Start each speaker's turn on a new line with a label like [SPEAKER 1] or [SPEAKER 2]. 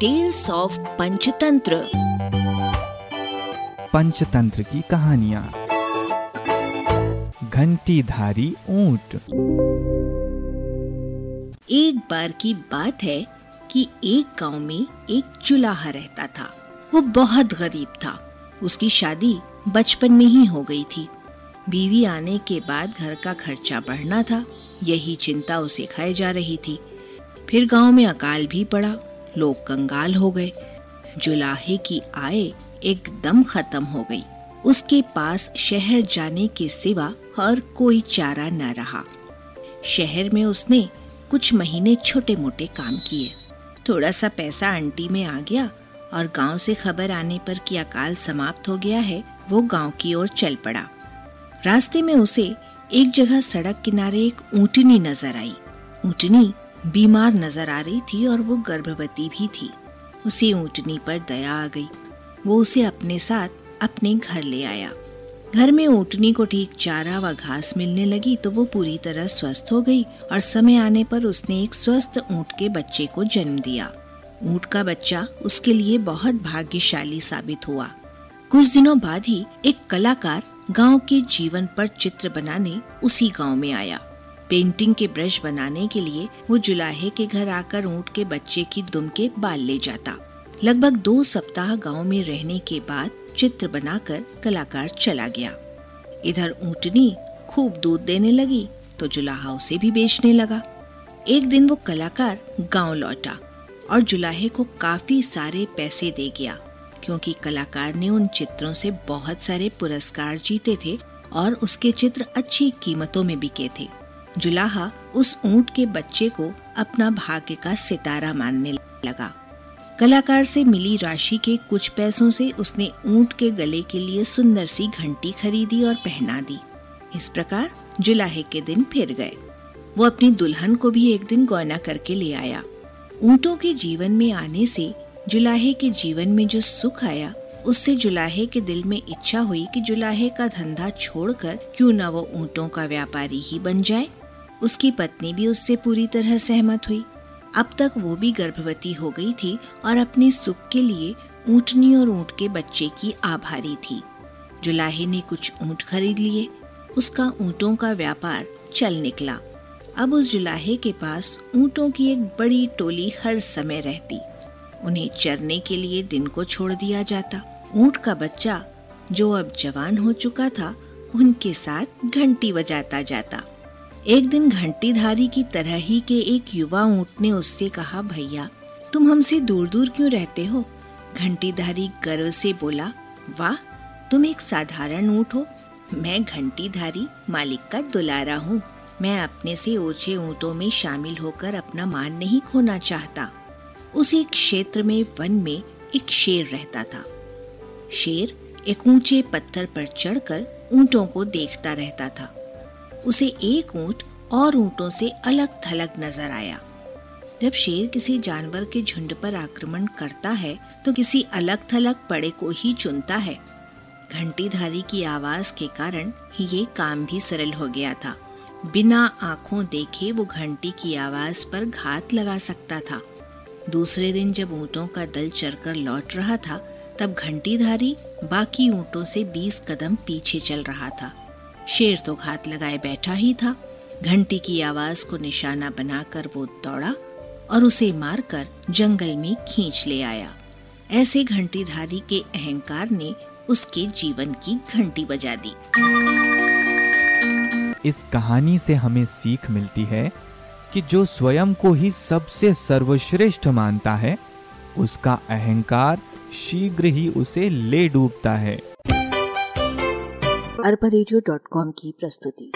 [SPEAKER 1] Tales of Panchatantra
[SPEAKER 2] Panchatantra की कहानियाँ घंटीधारी ऊँट
[SPEAKER 1] एक बार की बात है कि एक गाँव में एक चुलाहा रहता था। वो बहुत गरीब था। उसकी शादी बचपन में ही हो गई थी। बीवी आने के बाद घर का खर्चा बढ़ना था। यही चिंता उसे खाए जा रही थी। फिर गाँव में अकाल भी पड़ा। लोग कंगाल हो गए। जुलाहे की आय एकदम खत्म हो गई। उसके पास शहर जाने के सिवा और कोई चारा न रहा। शहर में उसने कुछ महीने छोटे मोटे काम किए। थोड़ा सा पैसा आंटी में आ गया और गाँव से खबर आने पर कि अकाल समाप्त हो गया है, वो गाँव की ओर चल पड़ा। रास्ते में उसे एक जगह सड़क किनारे एक ऊँटनी नज़र आई। ऊँटनी बीमार नज़र आ रही थी और वो गर्भवती भी थी। उसे ऊँटनी पर दया आ गई। वो उसे अपने साथ अपने घर ले आया। घर में ऊँटनी को ठीक चारा व घास मिलने लगी तो वो पूरी तरह स्वस्थ हो गई और समय आने पर उसने एक स्वस्थ ऊँट के बच्चे को जन्म दिया। ऊँट का बच्चा उसके लिए बहुत भाग्यशाली साबित हुआ। कुछ दिनों बाद ही एक कलाकार गाँव के जीवन पर चित्र बनाने उसी गाँव में आया। पेंटिंग के ब्रश बनाने के लिए वो जुलाहे के घर आकर ऊँट के बच्चे की दुम के बाल ले जाता। लगभग दो सप्ताह गाँव में रहने के बाद चित्र बनाकर कलाकार चला गया। इधर ऊँटनी खूब दूध देने लगी तो जुलाहा उसे भी बेचने लगा। एक दिन वो कलाकार गाँव लौटा और जुलाहे को काफ़ी सारे पैसे दे गया, क्योंकि कलाकार ने उन चित्रों से बहुत सारे पुरस्कार जीते थे और उसके चित्र अच्छी कीमतों में बिके थे। जुलाहा उस ऊँट के बच्चे को अपना भाग्य का सितारा मानने लगा। कलाकार से मिली राशि के कुछ पैसों से उसने ऊँट के गले के लिए सुंदर सी घंटी खरीदी और पहना दी। इस प्रकार जुलाहे के दिन फिर गए। वो अपनी दुल्हन को भी एक दिन गौना करके ले आया। ऊंटों के जीवन में आने से जुलाहे के जीवन में जो सुख आया, उससे जुलाहे के दिल में इच्छा हुई कि जुलाहे का धंधा छोड़कर क्यों न वो ऊंटों का व्यापारी ही बन जाए। उसकी पत्नी भी उससे पूरी तरह सहमत हुई। अब तक वो भी गर्भवती हो गई थी और अपने सुख के लिए ऊँटनी और ऊँट के बच्चे की आभारी थी। जुलाहे ने कुछ ऊँट खरीद लिए। उसका ऊँटों का व्यापार चल निकला। अब उस जुलाहे के पास ऊँटों की एक बड़ी टोली हर समय रहती। उन्हें चरने के लिए दिन को छोड़ दिया जाता। ऊँट का बच्चा, जो अब जवान हो चुका था, उनके साथ घंटी बजाता जाता। एक दिन घंटीधारी की तरह ही के एक युवा ऊँट ने उससे कहा, भैया, तुम हमसे दूर दूर क्यों रहते हो? घंटीधारी गर्व से बोला, वाह, तुम एक साधारण ऊँट हो। मैं घंटीधारी मालिक का दुलारा हूँ। मैं अपने से ऊँचे ऊँटों में शामिल होकर अपना मान नहीं खोना चाहता। उसी क्षेत्र में वन में एक शेर रहता था। शेर एक ऊँचे पत्थर पर चढ़कर ऊँटों को देखता रहता था। उसे एक ऊँट और ऊंटों से अलग थलग नज़र आया। जब शेर किसी जानवर के झुंड पर आक्रमण करता है तो किसी अलग थलग पड़े को ही चुनता है। घंटीधारी की आवाज़ के कारण ये काम भी सरल हो गया था। बिना आँखों देखे वो घंटी की आवाज़ पर घात लगा सकता था। दूसरे दिन जब ऊंटों का दल चरकर लौट रहा था, तब घंटीधारी बाकी ऊंटों से बीस कदम पीछे चल रहा था। शेर तो घात लगाए बैठा ही था। घंटी की आवाज़ को निशाना बनाकर वो दौड़ा और उसे मारकर जंगल में खींच ले आया। ऐसे घंटीधारी के अहंकार ने उसके जीवन की घंटी बजा दी।
[SPEAKER 2] इस कहानी से हमें सीख मिलती है कि जो स्वयं को ही सबसे सर्वश्रेष्ठ मानता है, उसका अहंकार शीघ्र ही उसे ले डूबता है।
[SPEAKER 1] अरबा की प्रस्तुति।